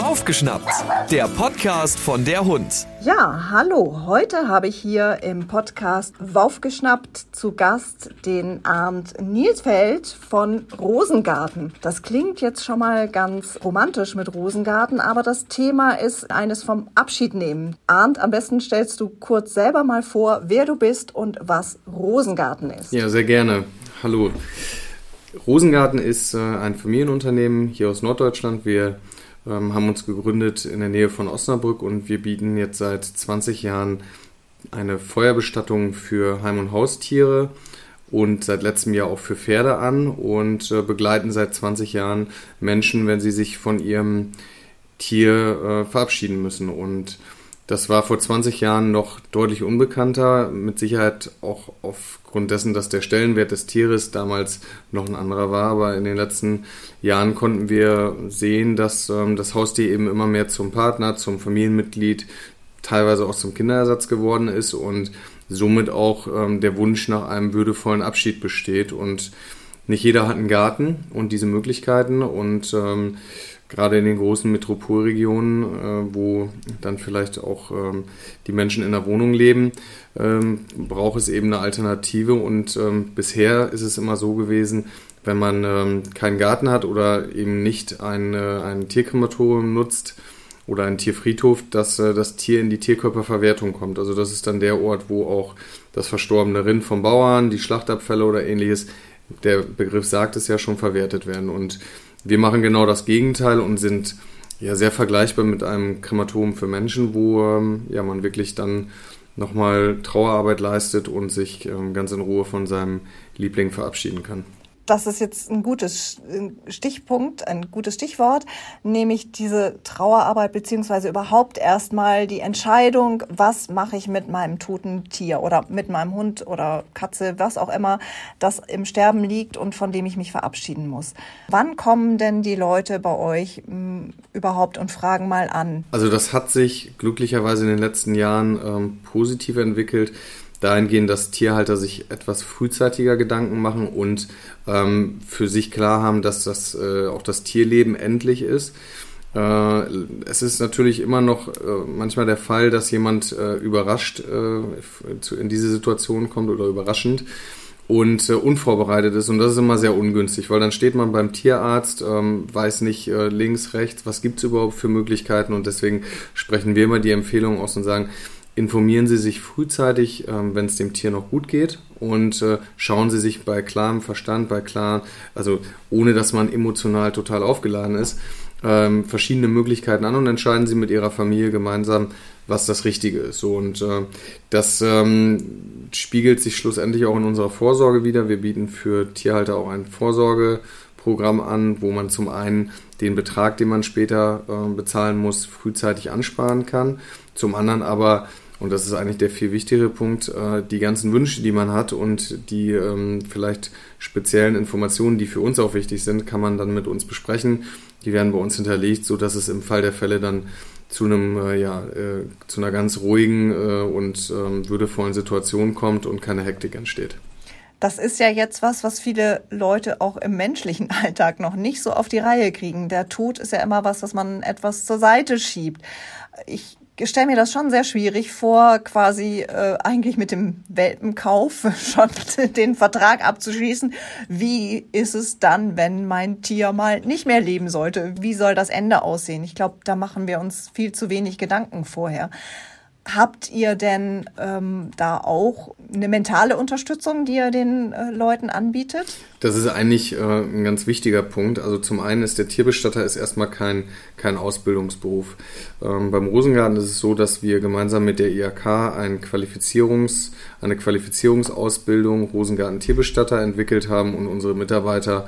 Aufgeschnappt, der Podcast von der Hund. Ja, hallo. Heute habe ich hier im Podcast Waufgeschnappt zu Gast den Arndt Nielsfeld von Rosengarten. Das klingt jetzt schon mal ganz romantisch mit Rosengarten, aber das Thema ist eines vom Abschiednehmen. Arndt, am besten stellst du kurz selber mal vor, wer du bist und was Rosengarten ist. Ja, sehr gerne. Hallo. Rosengarten ist äh, ein Familienunternehmen hier aus Norddeutschland. Wir ähm, haben uns gegründet in der Nähe von Osnabrück und wir bieten jetzt seit 20 Jahren eine Feuerbestattung für Heim- und Haustiere und seit letztem Jahr auch für Pferde an und äh, begleiten seit 20 Jahren Menschen, wenn sie sich von ihrem Tier äh, verabschieden müssen. Und das war vor 20 Jahren noch deutlich unbekannter, mit Sicherheit auch aufgrund dessen, dass der Stellenwert des Tieres damals noch ein anderer war. Aber in den letzten Jahren konnten wir sehen, dass ähm, das Haustier eben immer mehr zum Partner, zum Familienmitglied, teilweise auch zum Kinderersatz geworden ist und somit auch ähm, der Wunsch nach einem würdevollen Abschied besteht. Und nicht jeder hat einen Garten und diese Möglichkeiten und ähm, gerade in den großen Metropolregionen, äh, wo dann vielleicht auch ähm, die Menschen in der Wohnung leben, ähm, braucht es eben eine Alternative. Und ähm, bisher ist es immer so gewesen, wenn man keinen Garten hat oder eben nicht ein, äh, ein Tierkrematorium nutzt oder einen Tierfriedhof, dass äh, das Tier in die Tierkörperverwertung kommt. Also das ist dann der Ort, wo auch das verstorbene Rind vom Bauern, die Schlachtabfälle oder ähnliches, der Begriff sagt es ja schon, verwertet werden. Und wir machen genau das Gegenteil und sind ja sehr vergleichbar mit einem Krematorium für Menschen, wo ähm, ja man wirklich dann nochmal Trauerarbeit leistet und sich ähm, ganz in Ruhe von seinem Liebling verabschieden kann das ist jetzt ein gutes Stichpunkt, ein gutes Stichwort, nämlich diese Trauerarbeit beziehungsweise überhaupt erstmal die Entscheidung, was mache ich mit meinem toten Tier oder mit meinem Hund oder Katze, was auch immer, das im Sterben liegt und von dem ich mich verabschieden muss. Wann kommen denn die Leute bei euch m, überhaupt und fragen mal an? Also das hat sich glücklicherweise in den letzten Jahren ähm, positiv entwickelt dahingehend, dass Tierhalter sich etwas frühzeitiger Gedanken machen und ähm, für sich klar haben, dass das äh, auch das Tierleben endlich ist. Äh, es ist natürlich immer noch äh, manchmal der Fall, dass jemand äh, überrascht äh, zu, in diese Situation kommt oder überraschend und äh, unvorbereitet ist. Und das ist immer sehr ungünstig, weil dann steht man beim Tierarzt, ähm, weiß nicht äh, links, rechts, was gibt's überhaupt für Möglichkeiten. Und deswegen sprechen wir immer die Empfehlung aus und sagen, informieren Sie sich frühzeitig, ähm, wenn es dem Tier noch gut geht und äh, schauen Sie sich bei klarem Verstand, bei klar, also ohne dass man emotional total aufgeladen ist, ähm, verschiedene Möglichkeiten an und entscheiden Sie mit Ihrer Familie gemeinsam, was das Richtige ist. Und äh, das ähm, spiegelt sich schlussendlich auch in unserer Vorsorge wieder. Wir bieten für Tierhalter auch ein Vorsorgeprogramm an, wo man zum einen den Betrag, den man später äh, bezahlen muss, frühzeitig ansparen kann. Zum anderen aber und das ist eigentlich der viel wichtigere Punkt, äh, die ganzen Wünsche, die man hat und die ähm, vielleicht speziellen Informationen, die für uns auch wichtig sind, kann man dann mit uns besprechen. Die werden bei uns hinterlegt, so dass es im Fall der Fälle dann zu einem äh, ja äh, zu einer ganz ruhigen und ähm, würdevollen Situation kommt und keine Hektik entsteht. Das ist ja jetzt was, was viele Leute auch im menschlichen Alltag noch nicht so auf die Reihe kriegen. Der Tod ist ja immer was, was man etwas zur Seite schiebt. Ich stelle mir das schon sehr schwierig vor, quasi äh, eigentlich mit dem Welpenkauf schon den Vertrag abzuschließen. Wie ist es dann, wenn mein Tier mal nicht mehr leben sollte? Wie soll das Ende aussehen? Ich glaube, da machen wir uns viel zu wenig Gedanken vorher. Habt ihr denn ähm, da auch eine mentale Unterstützung, die ihr den äh, Leuten anbietet? Das ist eigentlich äh, ein ganz wichtiger Punkt. Also zum einen ist der Tierbestatter ist erstmal kein, kein Ausbildungsberuf. Ähm, beim Rosengarten ist es so, dass wir gemeinsam mit der IHK ein Qualifizierungs, eine Qualifizierungsausbildung Rosengarten Tierbestatter entwickelt haben und unsere Mitarbeiter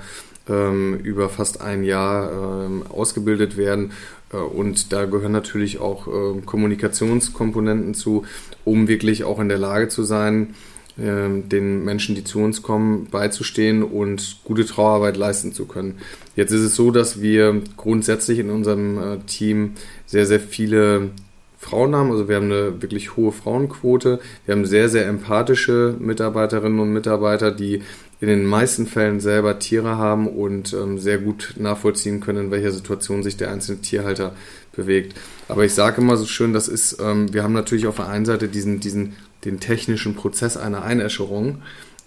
ähm, über fast ein Jahr ähm, ausgebildet werden. Äh, und da gehören natürlich auch äh, Kommunikationskomponenten zu, um wirklich auch in der Lage zu sein, äh, den Menschen, die zu uns kommen, beizustehen und gute Trauerarbeit leisten zu können. Jetzt ist es so, dass wir grundsätzlich in unserem äh, Team sehr, sehr viele Frauen haben. Also wir haben eine wirklich hohe Frauenquote. Wir haben sehr, sehr empathische Mitarbeiterinnen und Mitarbeiter, die in den meisten Fällen selber Tiere haben und ähm, sehr gut nachvollziehen können, in welcher Situation sich der einzelne Tierhalter bewegt. Aber ich sage immer so schön, das ist, ähm, wir haben natürlich auf der einen Seite diesen, diesen, den technischen Prozess einer Einäscherung.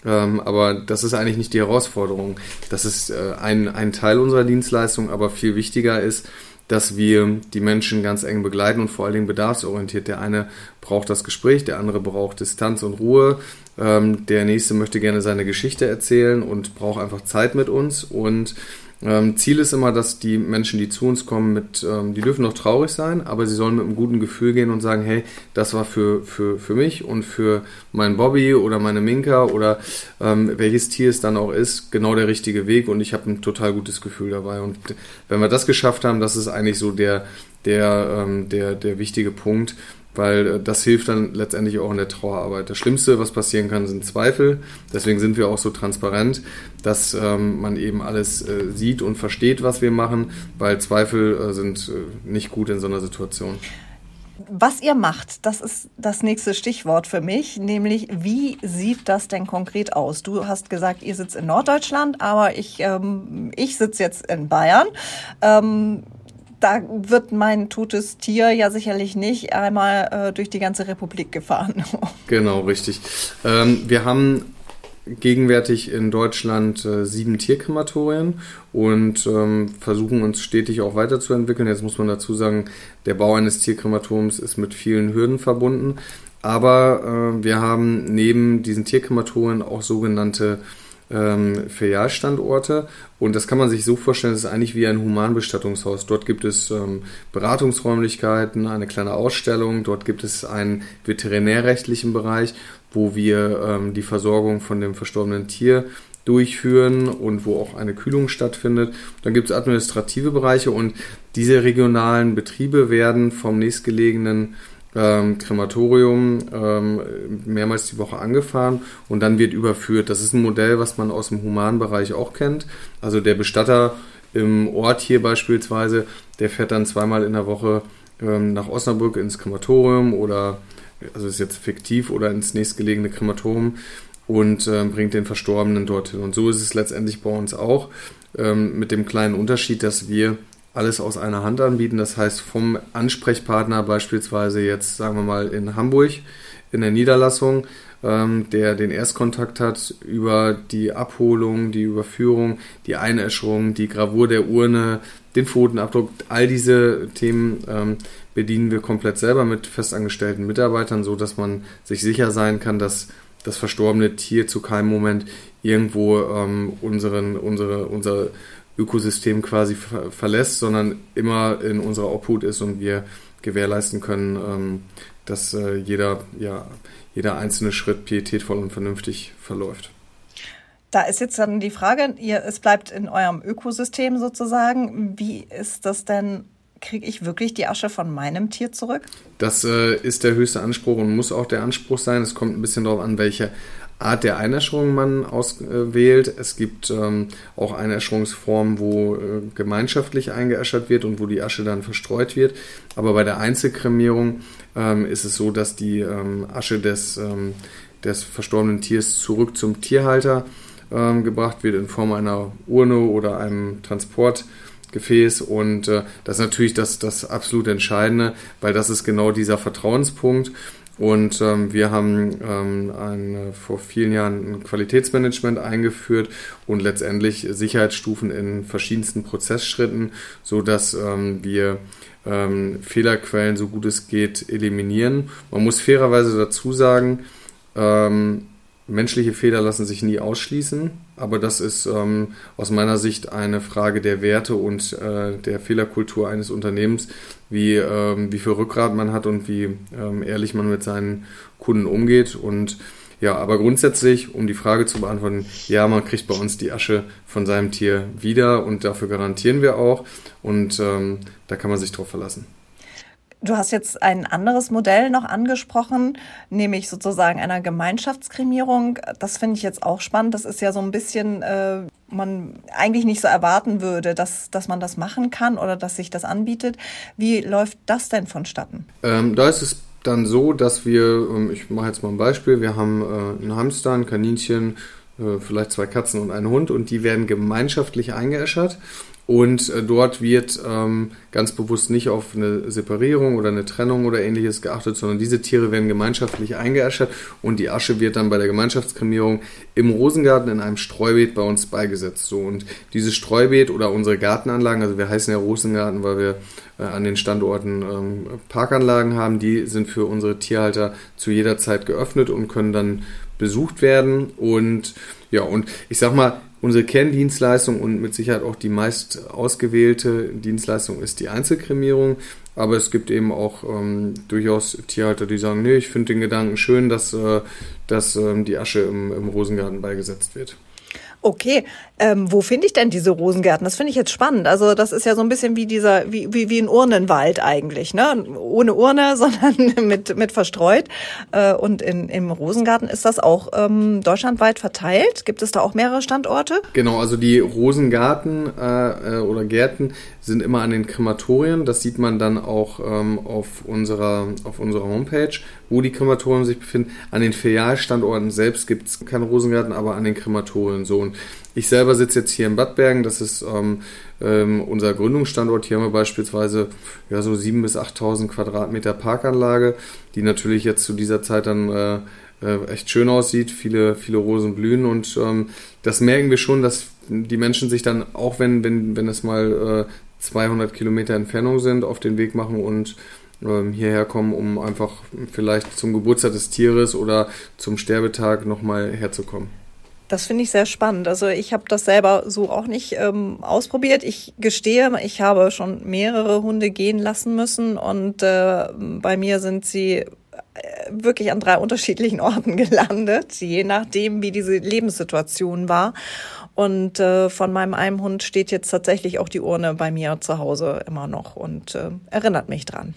Ähm, aber das ist eigentlich nicht die Herausforderung. Das ist äh, ein, ein Teil unserer Dienstleistung, aber viel wichtiger ist, dass wir die Menschen ganz eng begleiten und vor allen Dingen bedarfsorientiert. Der eine braucht das Gespräch, der andere braucht Distanz und Ruhe, ähm, der nächste möchte gerne seine Geschichte erzählen und braucht einfach Zeit mit uns und ähm, Ziel ist immer, dass die Menschen, die zu uns kommen, mit, ähm, die dürfen noch traurig sein, aber sie sollen mit einem guten Gefühl gehen und sagen, hey, das war für, für, für mich und für meinen Bobby oder meine Minka oder ähm, welches Tier es dann auch ist, genau der richtige Weg und ich habe ein total gutes Gefühl dabei. Und wenn wir das geschafft haben, das ist eigentlich so der, der, ähm, der, der wichtige Punkt, weil äh, das hilft dann letztendlich auch in der Trauerarbeit. Das Schlimmste, was passieren kann, sind Zweifel. Deswegen sind wir auch so transparent, dass ähm, man eben alles äh, sieht und versteht, was wir machen, weil Zweifel äh, sind äh, nicht gut in so einer Situation. Was ihr macht, das ist das nächste Stichwort für mich, nämlich wie sieht das denn konkret aus? Du hast gesagt, ihr sitzt in Norddeutschland, aber ich, ähm, ich sitze jetzt in Bayern. Ähm, da wird mein totes Tier ja sicherlich nicht einmal äh, durch die ganze Republik gefahren. genau, richtig. Ähm, wir haben gegenwärtig in Deutschland äh, sieben Tierkrematorien und ähm, versuchen uns stetig auch weiterzuentwickeln. Jetzt muss man dazu sagen, der Bau eines Tierkrematoriums ist mit vielen Hürden verbunden. Aber äh, wir haben neben diesen Tierkrematorien auch sogenannte ähm, Filialstandorte. Und das kann man sich so vorstellen, das ist eigentlich wie ein Humanbestattungshaus. Dort gibt es ähm, Beratungsräumlichkeiten, eine kleine Ausstellung, dort gibt es einen veterinärrechtlichen Bereich, wo wir ähm, die Versorgung von dem verstorbenen Tier durchführen und wo auch eine Kühlung stattfindet. Dann gibt es administrative Bereiche und diese regionalen Betriebe werden vom nächstgelegenen ähm, Krematorium ähm, mehrmals die Woche angefahren und dann wird überführt. Das ist ein Modell, was man aus dem Humanbereich auch kennt. Also der Bestatter im Ort hier beispielsweise, der fährt dann zweimal in der Woche ähm, nach Osnabrück ins Krematorium oder, also ist jetzt fiktiv, oder ins nächstgelegene Krematorium und ähm, bringt den Verstorbenen dorthin. Und so ist es letztendlich bei uns auch, ähm, mit dem kleinen Unterschied, dass wir alles aus einer Hand anbieten. Das heißt, vom Ansprechpartner beispielsweise jetzt, sagen wir mal, in Hamburg in der Niederlassung, ähm, der den Erstkontakt hat, über die Abholung, die Überführung, die Einäscherung, die Gravur der Urne, den Pfotenabdruck, all diese Themen ähm, bedienen wir komplett selber mit festangestellten Mitarbeitern, so dass man sich sicher sein kann, dass das verstorbene Tier zu keinem Moment irgendwo ähm, unseren, unsere, unser Ökosystem quasi ver verlässt, sondern immer in unserer Obhut ist und wir gewährleisten können, ähm, dass äh, jeder, ja, jeder einzelne Schritt pietätvoll und vernünftig verläuft. Da ist jetzt dann die Frage, ihr, es bleibt in eurem Ökosystem sozusagen. Wie ist das denn kriege ich wirklich die Asche von meinem Tier zurück? Das äh, ist der höchste Anspruch und muss auch der Anspruch sein. Es kommt ein bisschen darauf an, welche Art der Einäscherung man auswählt. Es gibt ähm, auch Einäscherungsformen, wo äh, gemeinschaftlich eingeäschert wird und wo die Asche dann verstreut wird. Aber bei der Einzelkremierung ähm, ist es so, dass die ähm, Asche des, ähm, des verstorbenen Tiers zurück zum Tierhalter ähm, gebracht wird in Form einer Urne oder einem Transportgefäß. Und äh, das ist natürlich das, das absolut Entscheidende, weil das ist genau dieser Vertrauenspunkt. Und ähm, wir haben ähm, ein, äh, vor vielen Jahren ein Qualitätsmanagement eingeführt und letztendlich Sicherheitsstufen in verschiedensten Prozessschritten, so dass ähm, wir ähm, Fehlerquellen so gut es geht eliminieren. Man muss fairerweise dazu sagen, ähm, menschliche Fehler lassen sich nie ausschließen, aber das ist ähm, aus meiner Sicht eine Frage der Werte und äh, der Fehlerkultur eines Unternehmens, wie, ähm, wie viel Rückgrat man hat und wie ähm, ehrlich man mit seinen Kunden umgeht. Und ja, aber grundsätzlich, um die Frage zu beantworten, ja, man kriegt bei uns die Asche von seinem Tier wieder und dafür garantieren wir auch. Und ähm, da kann man sich drauf verlassen. Du hast jetzt ein anderes Modell noch angesprochen, nämlich sozusagen einer Gemeinschaftskremierung. Das finde ich jetzt auch spannend. Das ist ja so ein bisschen, äh, man eigentlich nicht so erwarten würde, dass, dass man das machen kann oder dass sich das anbietet. Wie läuft das denn vonstatten? Ähm, da ist es dann so, dass wir, ähm, ich mache jetzt mal ein Beispiel, wir haben äh, einen Hamster, ein Kaninchen, äh, vielleicht zwei Katzen und einen Hund und die werden gemeinschaftlich eingeäschert. Und äh, dort wird ähm, ganz bewusst nicht auf eine Separierung oder eine Trennung oder ähnliches geachtet, sondern diese Tiere werden gemeinschaftlich eingeäschert und die Asche wird dann bei der Gemeinschaftskremierung im Rosengarten in einem Streubeet bei uns beigesetzt. So und dieses Streubeet oder unsere Gartenanlagen, also wir heißen ja Rosengarten, weil wir äh, an den Standorten ähm, Parkanlagen haben, die sind für unsere Tierhalter zu jeder Zeit geöffnet und können dann besucht werden und ja und ich sag mal Unsere Kerndienstleistung und mit Sicherheit auch die meist ausgewählte Dienstleistung ist die Einzelkremierung. Aber es gibt eben auch ähm, durchaus Tierhalter, die sagen, nee, ich finde den Gedanken schön, dass, äh, dass ähm, die Asche im, im Rosengarten beigesetzt wird. Okay, ähm, wo finde ich denn diese Rosengärten? Das finde ich jetzt spannend. Also das ist ja so ein bisschen wie dieser, wie, wie, wie ein Urnenwald eigentlich, ne? Ohne Urne, sondern mit, mit verstreut. Äh, und in, im Rosengarten ist das auch ähm, deutschlandweit verteilt. Gibt es da auch mehrere Standorte? Genau, also die Rosengarten äh, äh oder Gärten sind immer an den Krematorien. Das sieht man dann auch ähm, auf, unserer, auf unserer Homepage, wo die Krematorien sich befinden. An den Filialstandorten selbst gibt es keinen Rosengarten, aber an den Krematorien so. Und ich selber sitze jetzt hier in Bad Bergen. Das ist ähm, ähm, unser Gründungsstandort. Hier haben wir beispielsweise ja, so 7.000 bis 8.000 Quadratmeter Parkanlage, die natürlich jetzt zu dieser Zeit dann äh, äh, echt schön aussieht. Viele, viele Rosen blühen und ähm, das merken wir schon, dass die Menschen sich dann, auch wenn, wenn, wenn es mal äh, 200 Kilometer Entfernung sind, auf den Weg machen und ähm, hierher kommen, um einfach vielleicht zum Geburtstag des Tieres oder zum Sterbetag nochmal herzukommen. Das finde ich sehr spannend. Also ich habe das selber so auch nicht ähm, ausprobiert. Ich gestehe, ich habe schon mehrere Hunde gehen lassen müssen und äh, bei mir sind sie äh, wirklich an drei unterschiedlichen Orten gelandet, je nachdem, wie diese Lebenssituation war. Und äh, von meinem einen Hund steht jetzt tatsächlich auch die Urne bei mir zu Hause immer noch und äh, erinnert mich dran.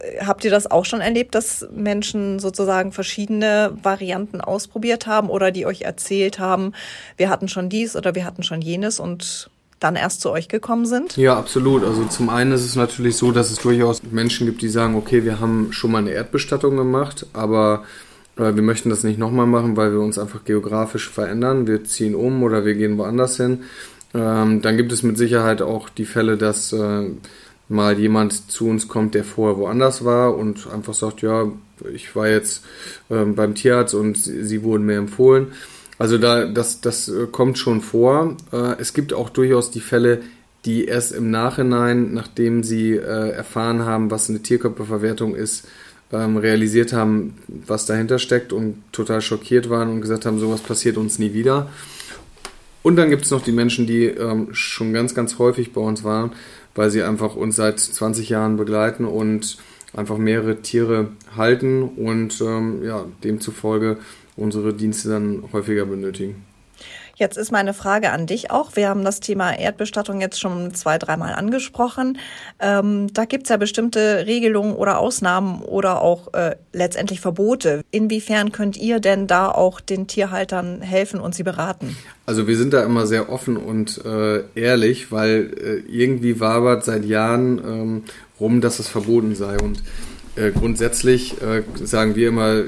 Äh, habt ihr das auch schon erlebt, dass Menschen sozusagen verschiedene Varianten ausprobiert haben oder die euch erzählt haben, wir hatten schon dies oder wir hatten schon jenes und dann erst zu euch gekommen sind? Ja, absolut. Also zum einen ist es natürlich so, dass es durchaus Menschen gibt, die sagen, okay, wir haben schon mal eine Erdbestattung gemacht, aber wir möchten das nicht nochmal machen, weil wir uns einfach geografisch verändern. Wir ziehen um oder wir gehen woanders hin. Ähm, dann gibt es mit Sicherheit auch die Fälle, dass äh, mal jemand zu uns kommt, der vorher woanders war und einfach sagt, ja, ich war jetzt ähm, beim Tierarzt und sie, sie, wurden mir empfohlen. Also da, das, das äh, kommt schon vor. Äh, es gibt auch durchaus die Fälle, die erst im Nachhinein, nachdem sie äh, erfahren haben, was eine Tierkörperverwertung ist, ähm, realisiert haben, was dahinter steckt und total schockiert waren und gesagt haben, sowas passiert uns nie wieder. Und dann gibt es noch die Menschen, die ähm, schon ganz, ganz häufig bei uns waren, weil sie einfach uns seit 20 Jahren begleiten und einfach mehrere Tiere halten und ähm, ja, demzufolge unsere Dienste dann häufiger benötigen. Jetzt ist meine Frage an dich auch. Wir haben das Thema Erdbestattung jetzt schon zwei, dreimal angesprochen. Ähm, da gibt's ja bestimmte Regelungen oder Ausnahmen oder auch äh, letztendlich Verbote. Inwiefern könnt ihr denn da auch den Tierhaltern helfen und sie beraten? Also wir sind da immer sehr offen und äh, ehrlich, weil äh, irgendwie wabert seit Jahren ähm, rum, dass es verboten sei. Und äh, grundsätzlich äh, sagen wir immer,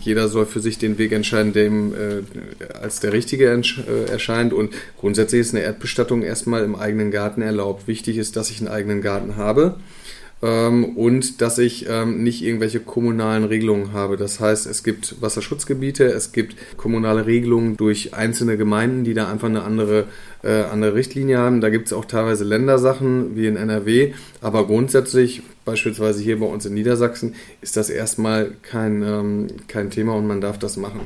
jeder soll für sich den Weg entscheiden, der ihm äh, als der richtige äh, erscheint. Und grundsätzlich ist eine Erdbestattung erstmal im eigenen Garten erlaubt. Wichtig ist, dass ich einen eigenen Garten habe ähm, und dass ich ähm, nicht irgendwelche kommunalen Regelungen habe. Das heißt, es gibt Wasserschutzgebiete, es gibt kommunale Regelungen durch einzelne Gemeinden, die da einfach eine andere, äh, andere Richtlinie haben. Da gibt es auch teilweise Ländersachen wie in NRW, aber grundsätzlich beispielsweise hier bei uns in Niedersachsen, ist das erstmal kein, ähm, kein Thema und man darf das machen.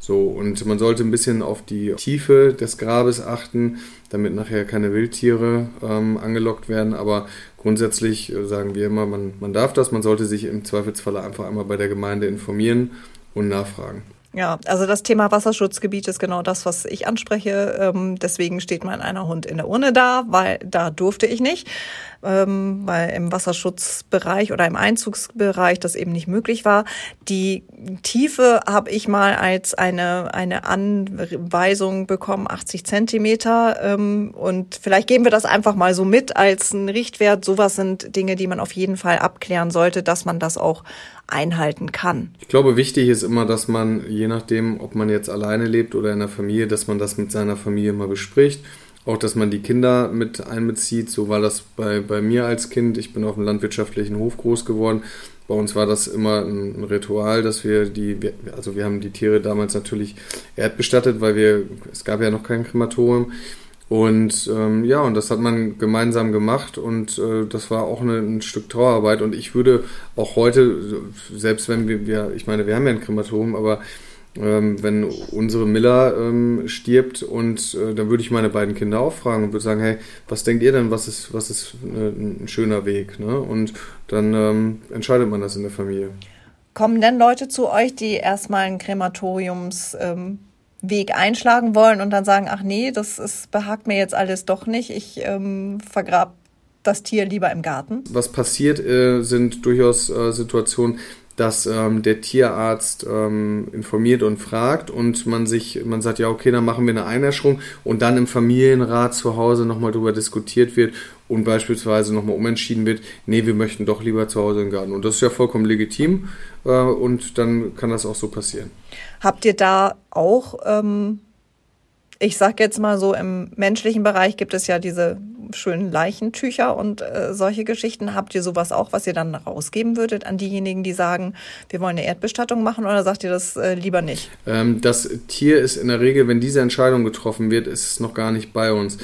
So, und man sollte ein bisschen auf die Tiefe des Grabes achten, damit nachher keine Wildtiere ähm, angelockt werden. Aber grundsätzlich äh, sagen wir immer, man, man darf das, man sollte sich im Zweifelsfalle einfach einmal bei der Gemeinde informieren und nachfragen. Ja, also das Thema Wasserschutzgebiet ist genau das, was ich anspreche. Ähm, deswegen steht mein einer Hund in der Urne da, weil da durfte ich nicht, ähm, weil im Wasserschutzbereich oder im Einzugsbereich das eben nicht möglich war. Die Tiefe habe ich mal als eine, eine Anweisung bekommen, 80 Zentimeter. Ähm, und vielleicht geben wir das einfach mal so mit als ein Richtwert. Sowas sind Dinge, die man auf jeden Fall abklären sollte, dass man das auch einhalten kann. Ich glaube, wichtig ist immer, dass man je nachdem, ob man jetzt alleine lebt oder in der Familie, dass man das mit seiner Familie mal bespricht. Auch, dass man die Kinder mit einbezieht. So war das bei, bei mir als Kind. Ich bin auf einem landwirtschaftlichen Hof groß geworden. Bei uns war das immer ein Ritual, dass wir die, also wir haben die Tiere damals natürlich erdbestattet, weil wir, es gab ja noch kein Krematorium. Und ähm, ja, und das hat man gemeinsam gemacht und äh, das war auch eine, ein Stück Trauerarbeit. Und ich würde auch heute, selbst wenn wir, wir ich meine, wir haben ja ein Krematorium, aber ähm, wenn unsere Miller ähm, stirbt und äh, dann würde ich meine beiden Kinder auch fragen und würde sagen, hey, was denkt ihr denn, was ist, was ist äh, ein schöner Weg? Ne? Und dann ähm, entscheidet man das in der Familie. Kommen denn Leute zu euch, die erstmal ein Krematoriums ähm, Weg einschlagen wollen und dann sagen, ach nee, das ist, behagt mir jetzt alles doch nicht, ich ähm, vergrab das Tier lieber im Garten? Was passiert, äh, sind durchaus äh, Situationen, dass ähm, der Tierarzt ähm, informiert und fragt und man sich, man sagt, ja, okay, dann machen wir eine Einäscherung und dann im Familienrat zu Hause nochmal darüber diskutiert wird und beispielsweise nochmal umentschieden wird, nee, wir möchten doch lieber zu Hause im Garten. Und das ist ja vollkommen legitim äh, und dann kann das auch so passieren. Habt ihr da auch ähm, ich sag jetzt mal so, im menschlichen Bereich gibt es ja diese schönen Leichentücher und äh, solche Geschichten. Habt ihr sowas auch, was ihr dann rausgeben würdet an diejenigen, die sagen, wir wollen eine Erdbestattung machen oder sagt ihr das äh, lieber nicht? Ähm, das Tier ist in der Regel, wenn diese Entscheidung getroffen wird, ist es noch gar nicht bei uns.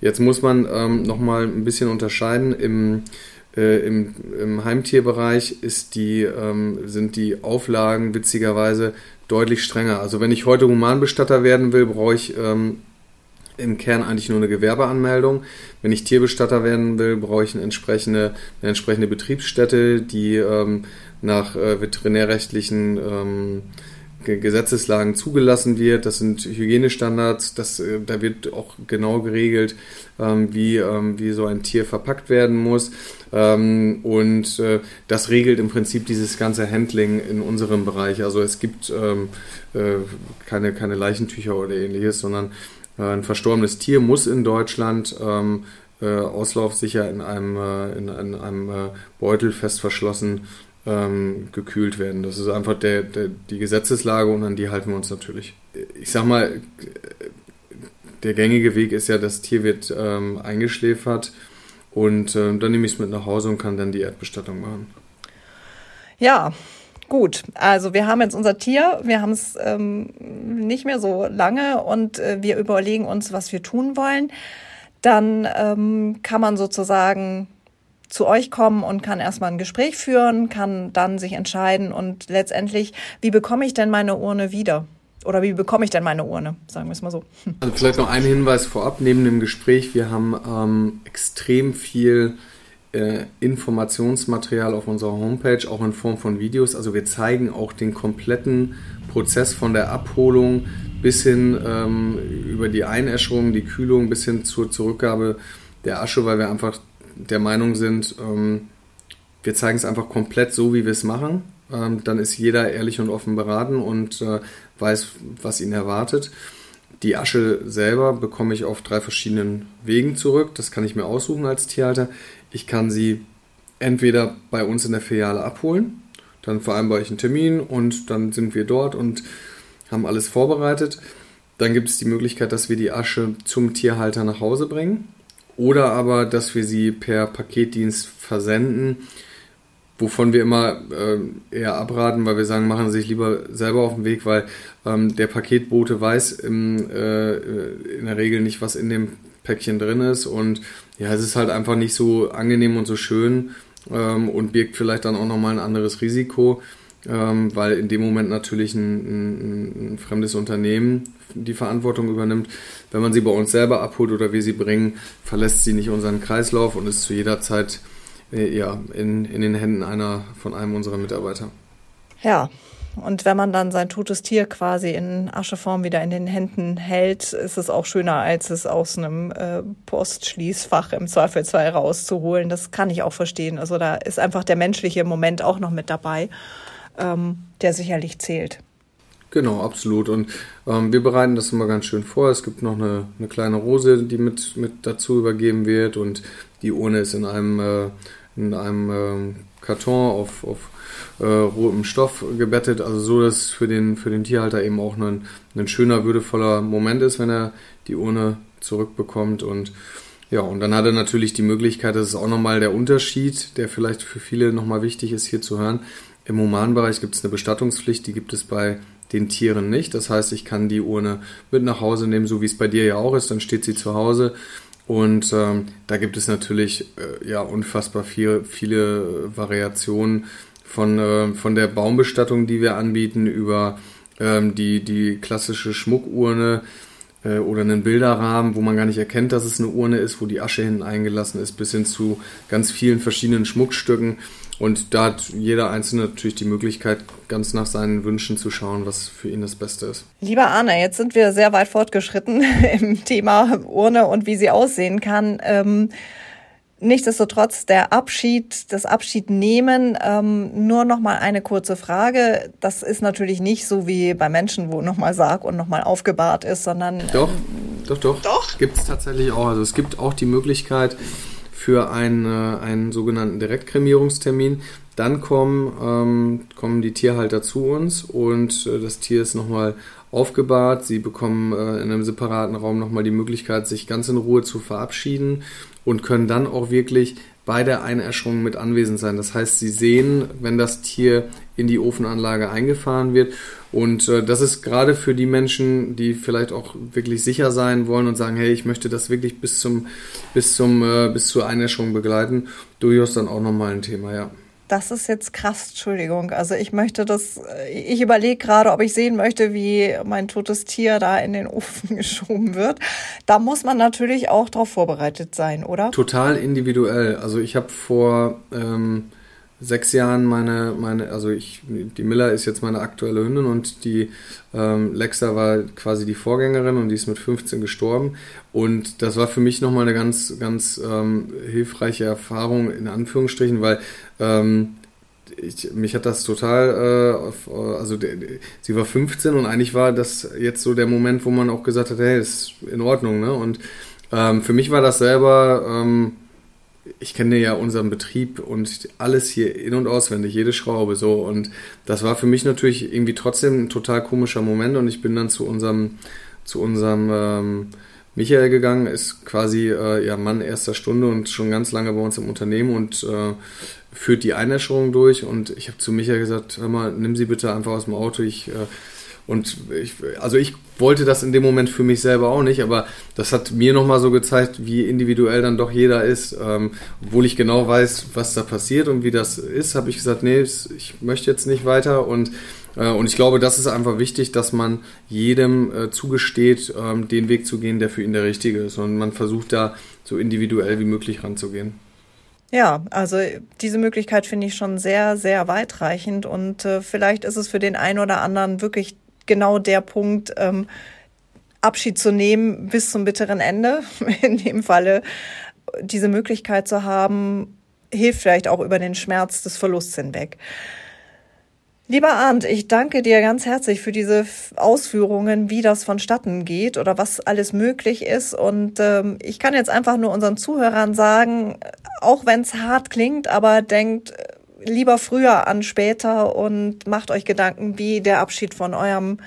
Jetzt muss man ähm, nochmal ein bisschen unterscheiden. Im, äh, im, im Heimtierbereich die, ähm, sind die Auflagen witzigerweise deutlich strenger. Also wenn ich heute Humanbestatter werden will, brauche ich ähm, im Kern eigentlich nur eine Gewerbeanmeldung. Wenn ich Tierbestatter werden will, brauche ich eine entsprechende, eine entsprechende Betriebsstätte, die ähm, nach äh, veterinärrechtlichen ähm, Gesetzeslagen zugelassen wird. Das sind Hygienestandards. Das, äh, da wird auch genau geregelt, ähm, wie, ähm, wie so ein Tier verpackt werden muss. Ähm, und äh, das regelt im Prinzip dieses ganze Handling in unserem Bereich. Also es gibt ähm, äh, keine, keine Leichentücher oder ähnliches, sondern äh, ein verstorbenes Tier muss in Deutschland ähm, äh, auslaufsicher in einem, äh, in, in einem Beutel fest verschlossen ähm, gekühlt werden. Das ist einfach der, der, die Gesetzeslage und an die halten wir uns natürlich. Ich sag mal, der gängige Weg ist ja, das Tier wird ähm, eingeschläfert und äh, dann nehme ich es mit nach Hause und kann dann die Erdbestattung machen. Ja, Gut, also wir haben jetzt unser Tier, wir haben es ähm, nicht mehr so lange und äh, wir überlegen uns, was wir tun wollen. Dann ähm, kann man sozusagen zu euch kommen und kann erstmal ein Gespräch führen, kann dann sich entscheiden und letztendlich, wie bekomme ich denn meine Urne wieder? Oder wie bekomme ich denn meine Urne? Sagen wir es mal so. Also vielleicht noch ein Hinweis vorab neben dem Gespräch. Wir haben ähm, extrem viel äh, Informationsmaterial auf unserer Homepage, auch in Form von Videos. Also wir zeigen auch den kompletten Prozess von der Abholung bis hin ähm, über die Einäscherung, die Kühlung bis hin zur Zurückgabe der Asche, weil wir einfach der Meinung sind, ähm, wir zeigen es einfach komplett so, wie wir es machen. Ähm, dann ist jeder ehrlich und offen beraten und äh, weiß, was ihn erwartet. Die Asche selber bekomme ich auf drei verschiedenen Wegen zurück. Das kann ich mir aussuchen als Tierhalter. Ich kann sie entweder bei uns in der Filiale abholen, dann vereinbare ich einen Termin und dann sind wir dort und haben alles vorbereitet. Dann gibt es die Möglichkeit, dass wir die Asche zum Tierhalter nach Hause bringen oder aber, dass wir sie per Paketdienst versenden, wovon wir immer äh, eher abraten, weil wir sagen, machen Sie sich lieber selber auf den Weg, weil ähm, der Paketbote weiß im, äh, in der Regel nicht, was in dem Päckchen drin ist. Und ja, es ist halt einfach nicht so angenehm und so schön ähm, und birgt vielleicht dann auch nochmal ein anderes Risiko, ähm, weil in dem Moment natürlich ein, ein, ein fremdes Unternehmen die Verantwortung übernimmt. Wenn man sie bei uns selber abholt oder wir sie bringen, verlässt sie nicht unseren Kreislauf und ist zu jeder Zeit äh, ja, in, in den Händen einer von einem unserer Mitarbeiter. Ja, und wenn man dann sein totes Tier quasi in Ascheform wieder in den Händen hält, ist es auch schöner, als es aus einem äh, Postschließfach im Zweifelsfall rauszuholen. Das kann ich auch verstehen. Also da ist einfach der menschliche Moment auch noch mit dabei, ähm, der sicherlich zählt. Genau, absolut. Und ähm, wir bereiten das immer ganz schön vor. Es gibt noch eine, eine kleine Rose, die mit, mit dazu übergeben wird und die Urne ist in einem, äh, in einem ähm, Karton auf, auf äh, rotem Stoff gebettet, also so, dass es für den, für den Tierhalter eben auch ein, ein schöner, würdevoller Moment ist, wenn er die Urne zurückbekommt und ja, und dann hat er natürlich die Möglichkeit, das ist auch nochmal der Unterschied, der vielleicht für viele nochmal wichtig ist, hier zu hören. Im Humanbereich gibt es eine Bestattungspflicht, die gibt es bei den Tieren nicht. Das heißt, ich kann die Urne mit nach Hause nehmen, so wie es bei dir ja auch ist, dann steht sie zu Hause. Und ähm, da gibt es natürlich äh, ja unfassbar viel, viele Variationen von, äh, von der Baumbestattung, die wir anbieten, über ähm, die, die klassische Schmuckurne äh, oder einen Bilderrahmen, wo man gar nicht erkennt, dass es eine Urne ist, wo die Asche hinten eingelassen ist, bis hin zu ganz vielen verschiedenen Schmuckstücken. Und da hat jeder Einzelne natürlich die Möglichkeit, ganz nach seinen Wünschen zu schauen, was für ihn das Beste ist. Lieber Arne, jetzt sind wir sehr weit fortgeschritten im Thema Urne und wie sie aussehen kann. Ähm Nichtsdestotrotz der Abschied, das Abschiednehmen, ähm, nur noch mal eine kurze Frage. Das ist natürlich nicht so wie bei Menschen, wo noch mal Sarg und noch mal aufgebahrt ist, sondern doch, doch, doch, doch. Gibt es tatsächlich auch. Also es gibt auch die Möglichkeit für einen, äh, einen sogenannten Direktkremierungstermin. Dann kommen, ähm, kommen die Tierhalter zu uns und äh, das Tier ist nochmal aufgebahrt. Sie bekommen äh, in einem separaten Raum nochmal die Möglichkeit, sich ganz in Ruhe zu verabschieden und können dann auch wirklich bei der Einäscherung mit anwesend sein. Das heißt, sie sehen, wenn das Tier in die Ofenanlage eingefahren wird. Und äh, das ist gerade für die Menschen, die vielleicht auch wirklich sicher sein wollen und sagen, hey, ich möchte das wirklich bis zum bis zum äh, bis zur Einäscherung begleiten, durchaus dann auch nochmal ein Thema, ja. Das ist jetzt krass, Entschuldigung. Also ich möchte das, ich überlege gerade, ob ich sehen möchte, wie mein totes Tier da in den Ofen geschoben wird. Da muss man natürlich auch darauf vorbereitet sein, oder? Total individuell. Also ich habe vor ähm, sechs Jahren meine, meine, also ich, die Miller ist jetzt meine aktuelle Hündin und die ähm, Lexa war quasi die Vorgängerin und die ist mit 15 gestorben. Und das war für mich nochmal eine ganz, ganz ähm, hilfreiche Erfahrung, in Anführungsstrichen, weil ähm, ich, mich hat das total, äh, auf, also de, de, sie war 15 und eigentlich war das jetzt so der Moment, wo man auch gesagt hat, hey, ist in Ordnung, ne? Und ähm, für mich war das selber, ähm, ich kenne ja unseren Betrieb und alles hier in- und auswendig, jede Schraube so. Und das war für mich natürlich irgendwie trotzdem ein total komischer Moment. Und ich bin dann zu unserem, zu unserem ähm, Michael gegangen, ist quasi äh, ja Mann erster Stunde und schon ganz lange bei uns im Unternehmen und äh, führt die Einäscherung durch. Und ich habe zu Michael gesagt, hör mal, nimm sie bitte einfach aus dem Auto. Ich äh, und ich, also ich wollte das in dem Moment für mich selber auch nicht, aber das hat mir nochmal so gezeigt, wie individuell dann doch jeder ist. Ähm, obwohl ich genau weiß, was da passiert und wie das ist, habe ich gesagt, nee, ich möchte jetzt nicht weiter und äh, und ich glaube, das ist einfach wichtig, dass man jedem äh, zugesteht, ähm, den Weg zu gehen, der für ihn der richtige ist. Und man versucht da so individuell wie möglich ranzugehen. Ja, also diese Möglichkeit finde ich schon sehr, sehr weitreichend und äh, vielleicht ist es für den einen oder anderen wirklich genau der Punkt, ähm, Abschied zu nehmen bis zum bitteren Ende. In dem Falle diese Möglichkeit zu haben, hilft vielleicht auch über den Schmerz des Verlusts hinweg. Lieber Arndt, ich danke dir ganz herzlich für diese Ausführungen, wie das vonstatten geht oder was alles möglich ist. Und ähm, ich kann jetzt einfach nur unseren Zuhörern sagen, auch wenn es hart klingt, aber denkt lieber früher an später und macht euch Gedanken, wie der Abschied von eurem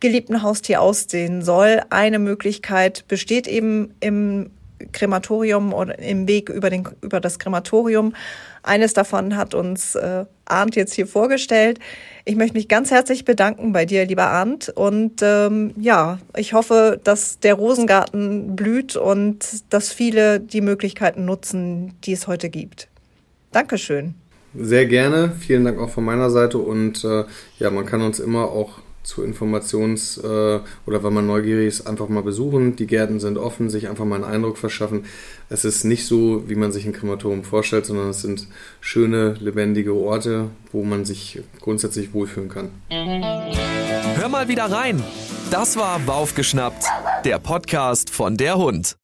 geliebten Haustier aussehen soll. Eine Möglichkeit besteht eben im Krematorium oder im Weg über, den, über das Krematorium. Eines davon hat uns äh, Arndt jetzt hier vorgestellt. Ich möchte mich ganz herzlich bedanken bei dir, lieber Arndt. Und ähm, ja, ich hoffe, dass der Rosengarten blüht und dass viele die Möglichkeiten nutzen, die es heute gibt. Dankeschön. Sehr gerne. Vielen Dank auch von meiner Seite. Und äh, ja, man kann uns immer auch zu Informations- äh, oder wenn man neugierig ist, einfach mal besuchen. Die Gärten sind offen, sich einfach mal einen Eindruck verschaffen. Es ist nicht so, wie man sich ein Krematorium vorstellt, sondern es sind schöne, lebendige Orte, wo man sich grundsätzlich wohlfühlen kann. Hör mal wieder rein. Das war Baufgeschnappt, der Podcast von der Hund.